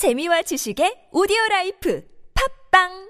재미와 지식의 오디오 라이프. 팝빵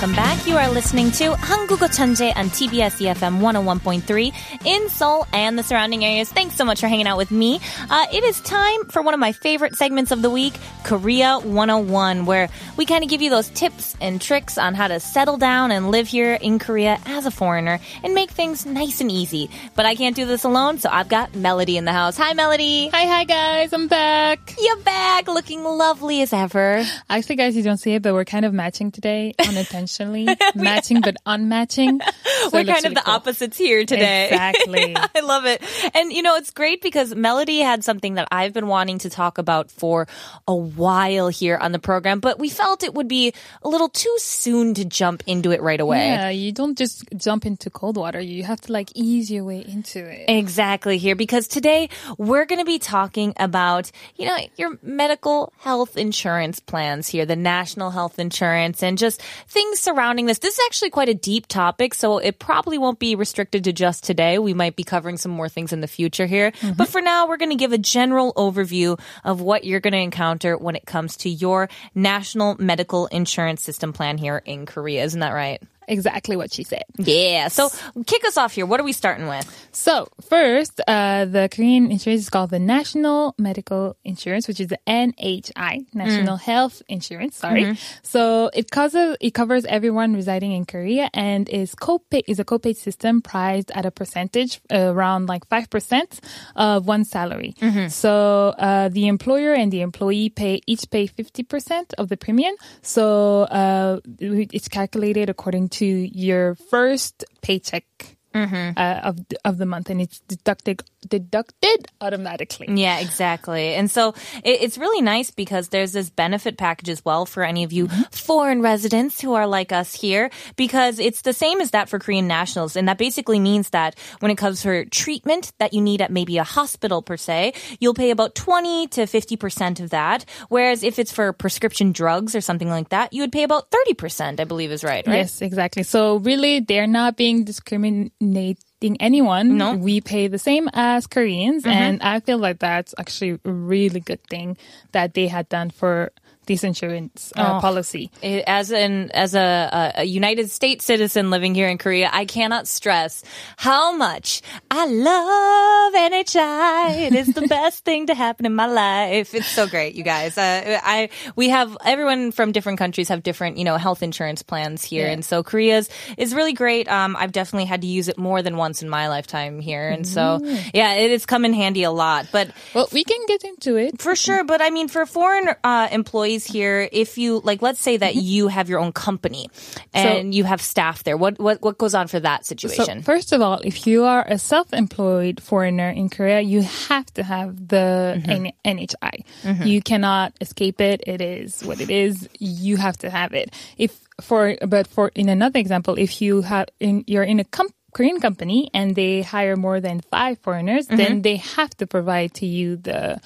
Welcome back. You are listening to Hangugo Chanje on TBS EFM 101.3 in Seoul and the surrounding areas. Thanks so much for hanging out with me. Uh, it is time for one of my favorite segments of the week, Korea 101, where we kind of give you those tips and tricks on how to settle down and live here in Korea as a foreigner and make things nice and easy. But I can't do this alone, so I've got Melody in the house. Hi, Melody. Hi, hi, guys. I'm back. You're back, looking lovely as ever. Actually, guys, you don't see it, but we're kind of matching today on attention. matching, but unmatching. So We're kind of really the cool. opposites here today. Exactly. I love it. And you know, it's great because Melody had something that I've been wanting to talk about for a while here on the program, but we felt it would be a little too soon to jump into it right away. Yeah, you don't just jump into cold water. You have to like ease your way into it. Exactly here because today we're going to be talking about, you know, your medical health insurance plans here, the national health insurance and just things surrounding this. This is actually quite a deep topic, so it probably won't be restricted to just today. We might be covering some more things in the future here. Mm-hmm. But for now, we're going to give a general overview of what you're going to encounter when it comes to your national medical insurance system plan here in Korea. Isn't that right? Exactly what she said. Yeah. So kick us off here. What are we starting with? So first, uh, the Korean insurance is called the National Medical Insurance, which is the NHI, National Health Insurance. Sorry. So it causes it covers everyone residing in Korea and is copay is a copay system priced at a percentage uh, around like five percent of one salary. So uh, the employer and the employee pay each pay fifty percent of the premium. So uh, it's calculated according to your first paycheck uh, of of the month, and it's deducted deducted automatically. Yeah, exactly. And so it, it's really nice because there's this benefit package as well for any of you foreign residents who are like us here, because it's the same as that for Korean nationals. And that basically means that when it comes for treatment that you need at maybe a hospital per se, you'll pay about 20 to 50% of that. Whereas if it's for prescription drugs or something like that, you would pay about 30%, I believe is right, right? Yes, exactly. So really, they're not being discriminating anyone. No. we pay the same as Koreans, mm-hmm. and I feel like that's actually a really good thing that they had done for this insurance uh, Oh. policy. As an as a, a, a United States citizen living here in Korea, I cannot stress how much I love NHI. It is the best thing to happen in my life. It's so great, you guys. Uh, I we have everyone from different countries have different you know health insurance plans here, Yeah. and so Korea's is really great. Um, I've definitely had to use it more than once in my lifetime here, and so yeah, it has come in handy a lot. But Well, we can get into it. for sure, but I mean, for foreign uh, employees here, if you like, let's say that mm-hmm. you have your own company and you have staff there, what what what goes on for that So situation? first of all, if you are a self-employed foreigner in Korea, you have to have the mm-hmm. N- NHI. Mm-hmm. You cannot escape it. It is what it is. You have to have it. If for but for in another example, if you have in you're in a com- Korean company and they hire more than five foreigners, then they have to provide to you the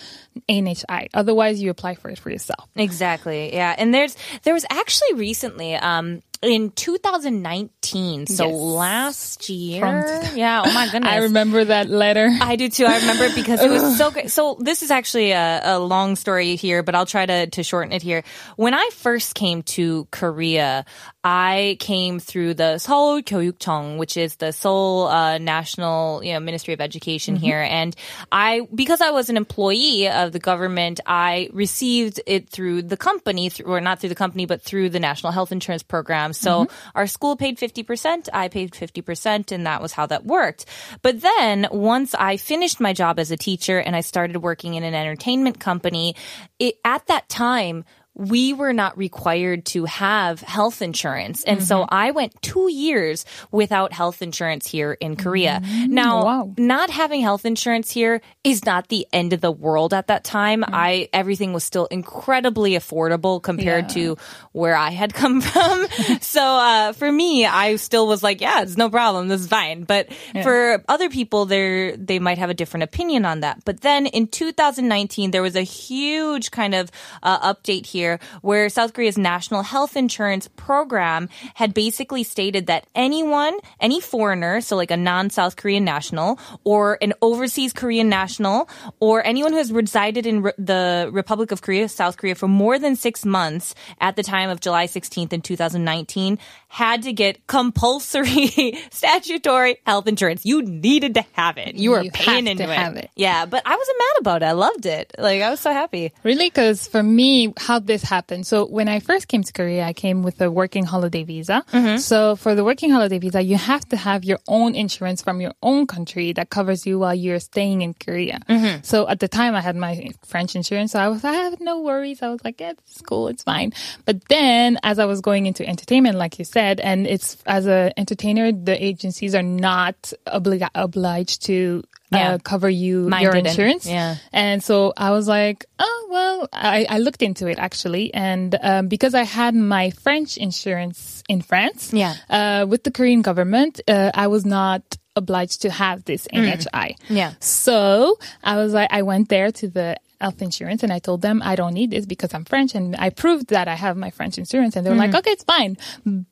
NHI. Otherwise, you apply for it for yourself. Exactly. Yeah. And there's there was actually recently um in 2019, so Yes. last year. Yeah. Oh my goodness. I remember that letter. I do too. I remember it because it was so great. So this is actually a, a long story here, but I'll try to, to shorten it here. When I first came to Korea, I came through the Seoul Gyeogyucheong, which is the Seoul uh, National you know, Ministry of Education here, and I because I was an employee of the government, I received it through the company, through, or not through the company, but through the National Health Insurance Program. So mm-hmm. our school paid fifty percent, I paid fifty percent, and that was how that worked. But then once I finished my job as a teacher and I started working in an entertainment company, it, at that time we were not required to have health insurance. And so I went two years without health insurance here in Korea. Now, wow. not having health insurance here is not the end of the world at that time. I, everything was still incredibly affordable compared to where I had come from. so, uh, for me, I still was like, yeah, it's no problem. This is fine. But for other people, they're, they might have a different opinion on that. But then in 2019, there was a huge kind of, uh, update here here where South Korea's national health insurance program had basically stated that anyone, any foreigner, so like a non-South Korean national or an overseas Korean national or anyone who has resided in re- the Republic of Korea, South Korea for more than 6 months at the time of July 16th in 2019 had to get compulsory statutory health insurance. You needed to have it. You were You paying into to it. have it. Yeah, but I wasn't mad about it. I loved it. Like I was so happy. Really? Because for me, how this happened. So when I first came to Korea, I came with a working holiday visa. Mm-hmm. So for the working holiday visa, you have to have your own insurance from your own country that covers you while you're staying in Korea. Mm-hmm. So at the time, I had my French insurance. So I was, I have no worries. I was like, yeah, it's cool. It's fine. But then as I was going into entertainment, like you said, and it's as an entertainer, the agencies are not obli- obliged to Yeah. uh, cover you Mine your didn't. insurance. Yeah. And so I was like, oh, well, I, I looked into it actually. And um, because I had my French insurance in France, Yeah. uh, with the Korean government, uh, I was not obliged to have this NHI. Mm. Yeah. So I was like, I went there to the health insurance and I told them I don't need this because I'm French and I proved that I have my French insurance and they were Mm-hmm. like, okay, it's fine.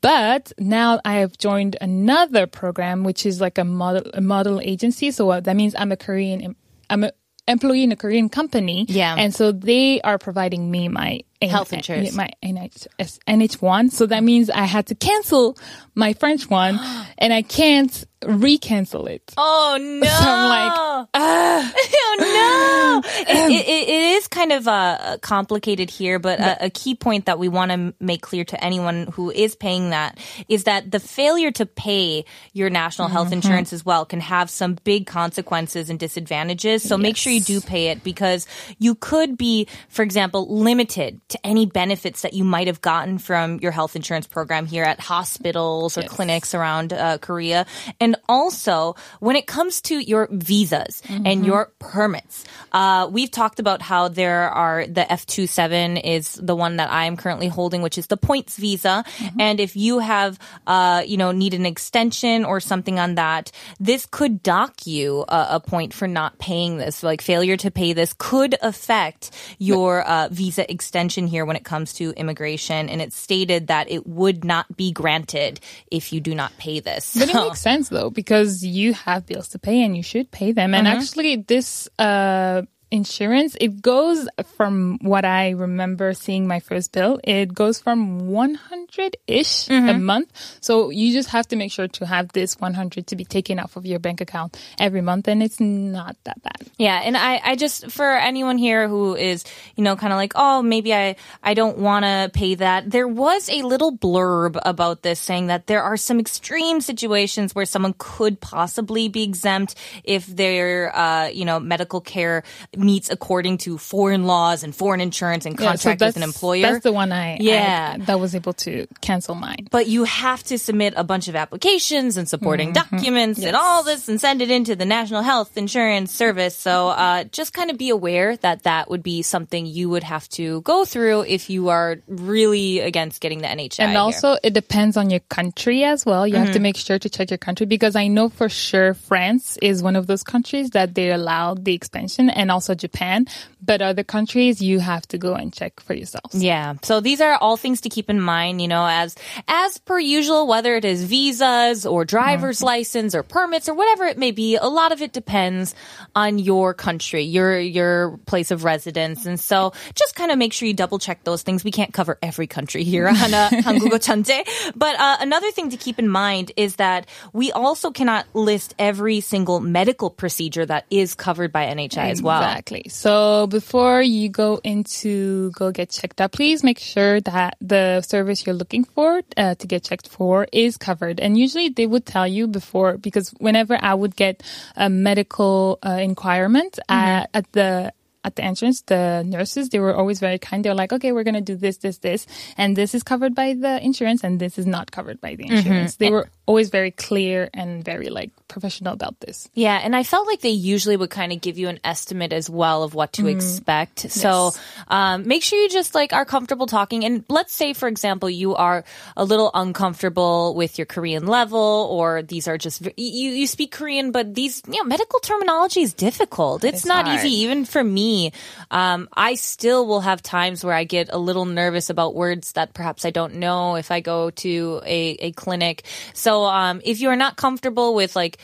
But now I have joined another program, which is like a model, a model agency. So that means I'm a Korean, I'm a employee in a Korean company. Yeah. And so they are providing me my Health insurance. my NH, NHI. So that means I had to cancel my French one and I can't recancel it. Oh no! So I'm like, oh no! it, it, it is kind of uh, complicated here, but a, a key point that we want to make clear to anyone who is paying that is that the failure to pay your national health Mm-hmm. insurance as well can have some big consequences and disadvantages. So make sure you do pay it because you could be, for example, limited to any benefits that you might have gotten from your health insurance program here at hospitals or clinics around uh, Korea. And also, when it comes to your visas and your permits, uh, we've talked about how there are the F27 is the one that I'm currently holding, which is the points visa. And if you have, uh, you know, need an extension or something on that, this could dock you a, a point for not paying this. Like failure to pay this could affect your uh, visa extension here when it comes to immigration. And it's stated that it would not be granted if you do not pay this. But it makes sense though, because you have bills to pay and you should pay them. And actually, this uh, insurance, it goes from what I remember seeing my first bill, it goes from 100 ish a month. So you just have to make sure to have this 100 to be taken off of your bank account every month. And it's not that bad. Yeah, and I, I just for anyone here who is, you know, kind of like, oh, maybe I, I don't want to pay that. There was a little blurb about this saying that there are some extreme situations where someone could possibly be exempt if their, uh, you know, medical care meets according to foreign laws and foreign insurance and Yeah, so contract with an employer. That's the one I, Yeah. I- that was able to cancel mine. but you have to submit a bunch of applications and supporting documents and all this and send it into the National Health Insurance Service. So uh, just kind of be aware that that would be something you would have to go through if you are really against getting the NHI. And here. also, it depends on your country as well. You have to make sure to check your country because I know for sure France is one of those countries that they allow the expansion and also Japan. But other countries, you have to go and check for yourselves. Yeah. So these are all things to keep in mind, you know, as as per usual, whether it is visas or driver's license or permits or whatever it may be, a lot of it depends on your country, your your place of residence. And so just kind of make sure you double check those things. We can't cover every country here on uh, 한국어 천재. But uh, another thing to keep in mind is that we also cannot list every single medical procedure that is covered by NHI as well. Exactly. So before you go into go get checked out, please make sure that the service you're looking for uh, to get checked for is covered. And usually they would tell you before because whenever I would get a medical uh, inquirement at, at the at the entrance, the nurses, they were always very kind. They were like, okay, we're going to do this, this, this. And this is covered by the insurance and this is not covered by the insurance. They were always very clear and very like professional about this. Yeah, and I felt like they usually would kind of give you an estimate as well of what to expect. So um, make sure you just like are comfortable talking. And let's say, for example, you are a little uncomfortable with your Korean level, or these are just you you speak Korean, but these you know medical terminology is difficult. It's, It's not hard. easy, even for me. Um, I still will have times where I get a little nervous about words that perhaps I don't know if I go to a, a clinic. So um, if you are not comfortable with like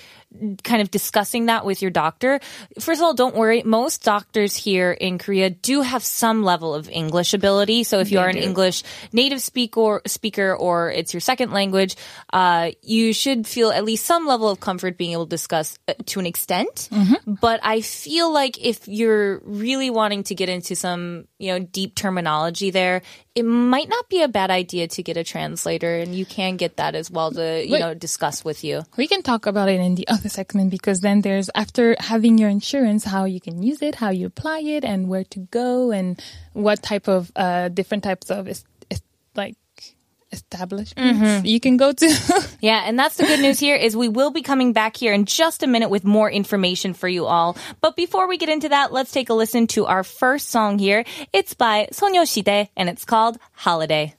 kind of discussing that with your doctor, first of all, don't worry. Most doctors here in Korea do have some level of English ability. So if you They are an do. English native speaker, speaker or it's your second language, uh, you should feel at least some level of comfort being able to discuss uh, to an extent. But I feel like if you're really wanting to get into some, you know, deep terminology there, it might not be a bad idea to get a translator and you can get that as well to, you Wait. know, discuss with you. We can talk about it in the other segment because then there's after having your insurance, how you can use it, how you apply it, and where to go, and what type of uh, different types of es- es- like establishments mm-hmm. you can go to. yeah, and that's the good news here is we will be coming back here in just a minute with more information for you all. But before we get into that, let's take a listen to our first song here. It's by Sonyeoshide and it's called Holiday.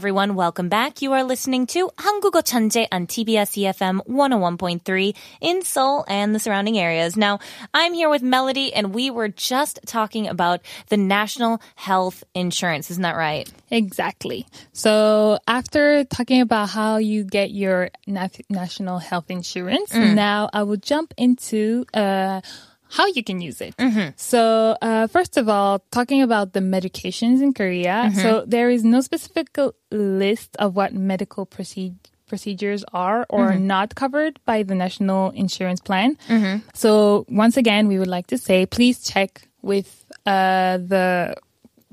everyone, welcome back. You are listening to 한국어 천재 on TBS EFM 101.3 in Seoul and the surrounding areas. Now, I'm here with Melody and we were just talking about the National Health Insurance. Isn't that right? Exactly. So after talking about how you get your nat- national health insurance, now I will jump into uh, how you can use it. So uh, first of all, talking about the medications in Korea. So there is no specific list of what medical procedure procedures are or not covered by the national insurance plan. So once again, we would like to say, please check with uh, the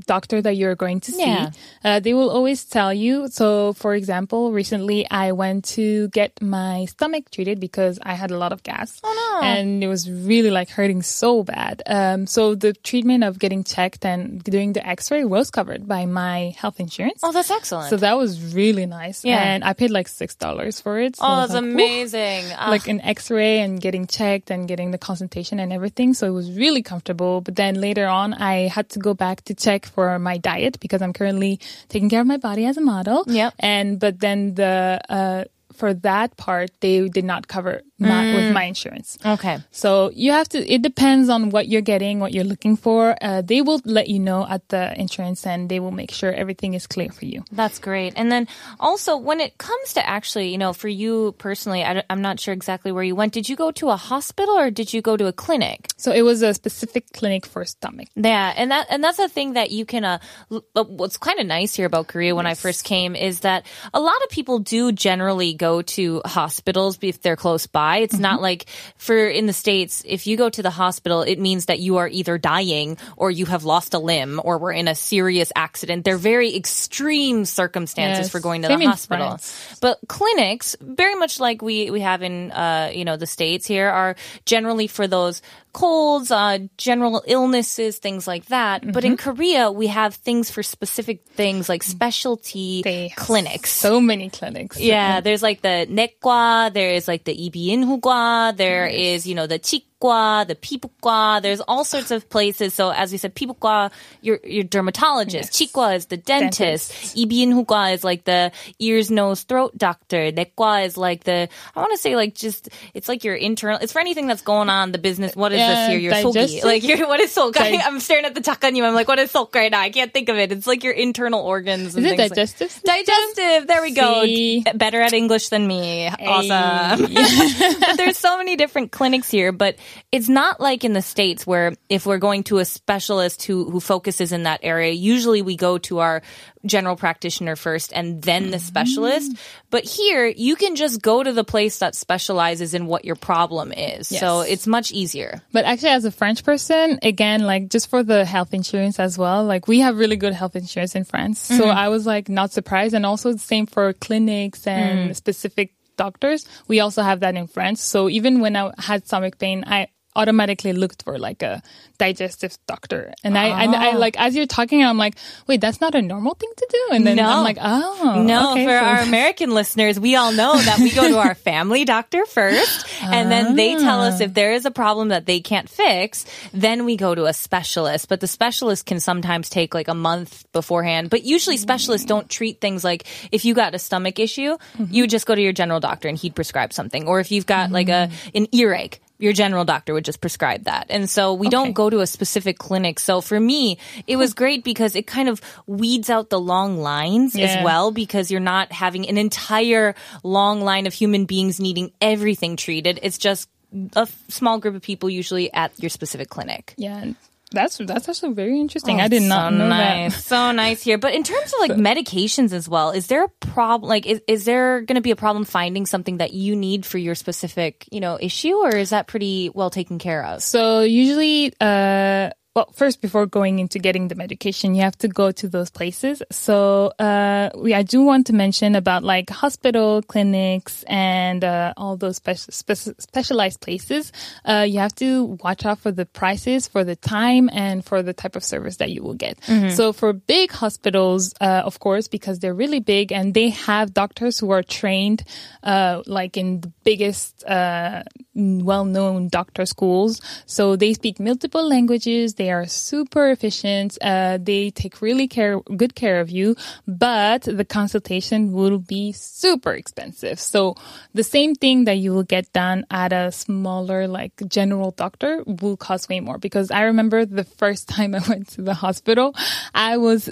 doctor that you're going to see. Yeah. Uh, they will always tell you. So, for example, recently I went to get my stomach treated because I had a lot of gas. Oh, no. And it was really like hurting so bad. Um, so the treatment of getting checked and doing the x-ray was covered by my health insurance. Oh, that's excellent. So that was really nice. Yeah. And I paid like $6 for it. So oh, that's like, amazing. Ah, like an x-ray and getting checked and getting the consultation and everything so it was really comfortable but then later on i had to go back to check for my diet because i'm currently taking care of my body as a model Yeah. and but then the uh for that part they did not cover my, with my insurance okay. so you have to it depends on what you're getting what you're looking for uh, they will let you know at the insurance and they will make sure everything is clear for you That's great. And then also, when it comes to actually, you know, for you personally, I, am not sure exactly where you went. Did you go to a hospital or did you go to a clinic? so it was a specific clinic for stomach Yeah, and that and that's a thing that you can. Uh, l- what's kind of nice here about Korea when I first came is that a lot of people do generally go to hospitals if they're close by. It's not like for in the states, if you go to the hospital, it means that you are either dying or you have lost a limb or were in a serious accident. They're very extreme circumstances Yes. for going to Same the hospital. France. But clinics, very much like we we have in uh, you know the states here, are generally for those colds, uh, general illnesses, things like that. Mm-hmm. But in mm-hmm. Korea, we have things for specific things like specialty they clinics. So many clinics. Yeah, there's like the nekwa, there is like the ibinhugwa, there yes. is you know the chik Pipukwa, the pibukwa, There's all sorts of places. So as we said, pibukwa, your your dermatologist. Yes. Chikwa is the dentist. dentist. Ibinhukwa is like the ears, nose, throat doctor. Nekwa is like the I want to say like just it's like your internal. It's for anything that's going on the business. What is yeah, this here? Your sogi. Like your what is sogi? Dig- I'm staring at the takanyu. I'm like, what is sogi right now? I can't think of it. It's like your internal organs. is it digestive? Like. Digestive. There we go. See? Better at English than me. Hey. Awesome. but there's so many different clinics here, but it's not like in the States where if we're going to a specialist who, who focuses in that area, usually we go to our general practitioner first and then the specialist. But here, you can just go to the place that specializes in what your problem is. So it's much easier. But actually, as a French person, again, like just for the health insurance as well, like we have really good health insurance in France. So Mm-hmm. I was like not surprised. And also the same for clinics and Mm. specific doctors. We also have that in France. So even when I had stomach pain, I automatically looked for like a digestive doctor. And I, and I Ah. like, as you're talking, I'm like, wait, that's not a normal thing to do. And then No. I'm like, oh, No, okay, for so- our American listeners, we all know that we go to our family doctor first, and then they tell us if there is a problem that they can't fix, then we go to a specialist. But the specialist can sometimes take like a month beforehand. But usually specialists don't treat things like if you got a stomach issue, you just go to your general doctor and he'd prescribe something. Or if you've got like a an earache, your general doctor would just prescribe that. And so we don't go to a specific clinic. So for me, it was hmm. great because it kind of weeds out the long lines as well because you're not having an entire long line of human beings needing everything treated. It's just a small group of people usually at your specific clinic. Yeah. That's, that's actually very interesting. I did not so know nice. that. So nice here. But in terms of like medications as well, is there a problem? Like, is, is there going to be a problem finding something that you need for your specific, you know, issue, or is that pretty well taken care of? So usually, uh, well, first before going into getting the medication, you have to go to those places. So uh, we, I do want to mention about like hospital, clinics, and uh, all those speci- speci- specialized places. Uh, you have to watch out for the prices, for the time, and for the type of service that you will get. So for big hospitals, uh, of course, because they're really big and they have doctors who are trained, uh, like in the biggest, uh, well-known doctor schools. So they speak multiple languages. They are super efficient. Uh, they take really care, good care of you, but the consultation will be super expensive. So the same thing that you will get done at a smaller, like general doctor will cost way more because I remember the first time I went to the hospital, I was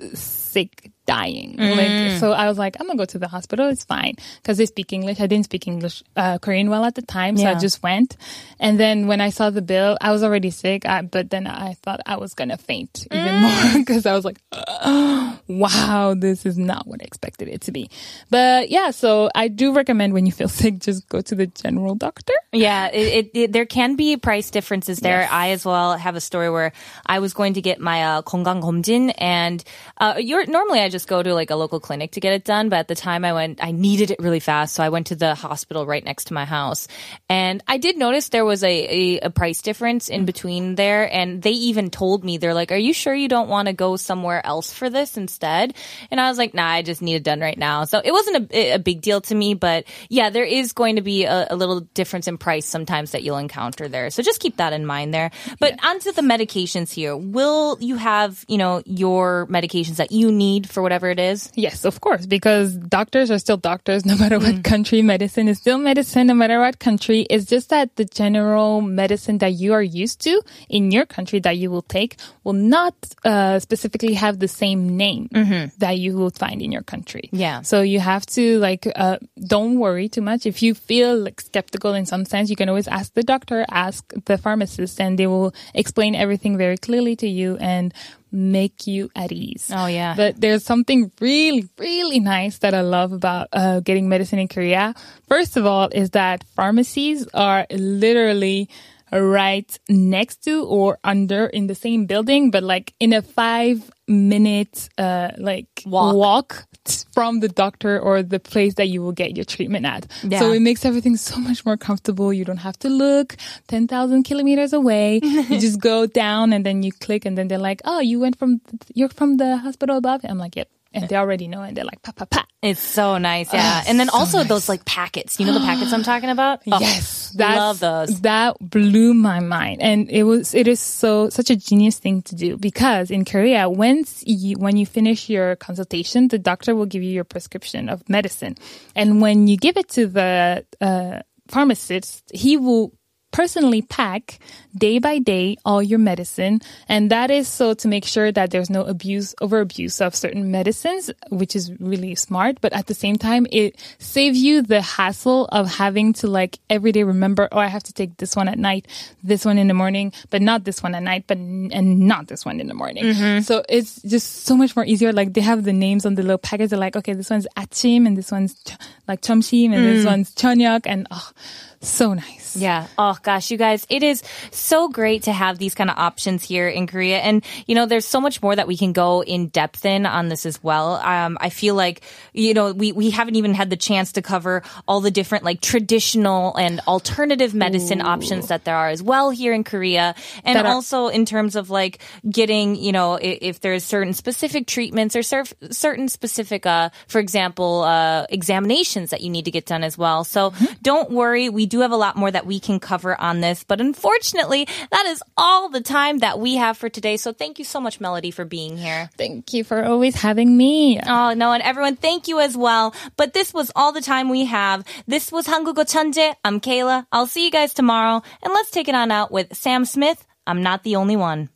sick dying. Like, so I was like, I'm gonna go to the hospital. It's fine because they speak English. I didn't speak English, uh, Korean well at the time, so I Yeah. just went. And then when I saw the bill, I was already sick, I, but then I thought I was gonna faint even more because I was like, wow, this is not what I expected it to be. But yeah, so I do recommend when you feel sick, just go to the general doctor. Yeah, it, it, it there can be price differences there. Yes. I as well have a story where I was going to get my uh, 건강 검진, and uh, you're normally I just go to like a local clinic to get it done, but at the time I went, I needed it really fast, so I went to the hospital right next to my house, and I did notice there was a a, a price difference in mm. between there, and they even told me they're like, "Are you sure you don't want to go somewhere else for this instead?" And I was like, "Nah, I just need it done right now." So it wasn't a, a big deal to me, but yeah, there is going to be a, a little difference in price sometimes that you'll encounter there. So just keep that in mind there. But onto the medications here. Will you have, you know, your medications that you need for whatever it is? Yes, of course, because doctors are still doctors no matter what country. Medicine is still medicine no matter what country. It's just that the general medicine that you are used to in your country that you will take will not uh, specifically have the same name that you will find in your country. Yeah. So you have to like, uh, don't worry too much. If you feel like skeptical in some sense, you can always ask the doctor, ask the pharmacist, and they will explain everything very clearly to you and make you at ease. Oh, yeah. But there's something really, really nice that I love about uh, getting medicine in Korea. First of all, is that pharmacies are literally right next to or under in the same building, but like in a five minute uh, like Walk. t- from the doctor or the place that you will get your treatment at. Yeah. So it makes everything so much more comfortable. You don't have to look 10,000 kilometers away. you just go down and then you click and then they're like, oh, you went from, you're from the hospital above? I'm like, yep. And they already know and they're like, pa, pa, pa. It's so nice, yeah. and then so also nice. those like packets. You know the packets I'm talking about? Oh, yes, that's, love those. That blew my mind, and it was it is so such a genius thing to do because in Korea, once you when you finish your consultation, the doctor will give you your prescription of medicine, and when you give it to the uh, pharmacist, he will personally pack day by day all your medicine. And that is so to make sure that there's no abuse, over abuse of certain medicines, which is really smart. But at the same time, it saves you the hassle of having to like every day remember, oh, I have to take this one at night, this one in the morning, but not this one at night, but, and not this one in the morning. Mm-hmm. So it's just so much more easier. Like they have the names on the little packets. They're like, okay, this one's achim and this one's ch- like chomshim and this mm. one's chonyak and oh, so nice. Yeah. Oh gosh, you guys, it is so great to have these kind of options here in Korea. And, you know, there's so much more that we can go in depth in on this as well. Um, I feel like, you know, we, we haven't even had the chance to cover all the different like traditional and alternative medicine options that there are as well here in Korea. And That are- also in terms of like getting, you know, if, if there's certain specific treatments or cer- certain specific, uh, for example, uh, examinations that you need to get done as well. So don't worry. We do have a lot more that we can cover on this, but unfortunately, that is all the time that we have for today. So thank you so much, Melody, for being here. Thank you for always having me. Oh, no, and everyone, thank you as well. But this was all the time we have. This was Hangugo Chanje. I'm Kayla. I'll see you guys tomorrow. And let's take it on out with Sam Smith. I'm not the only one.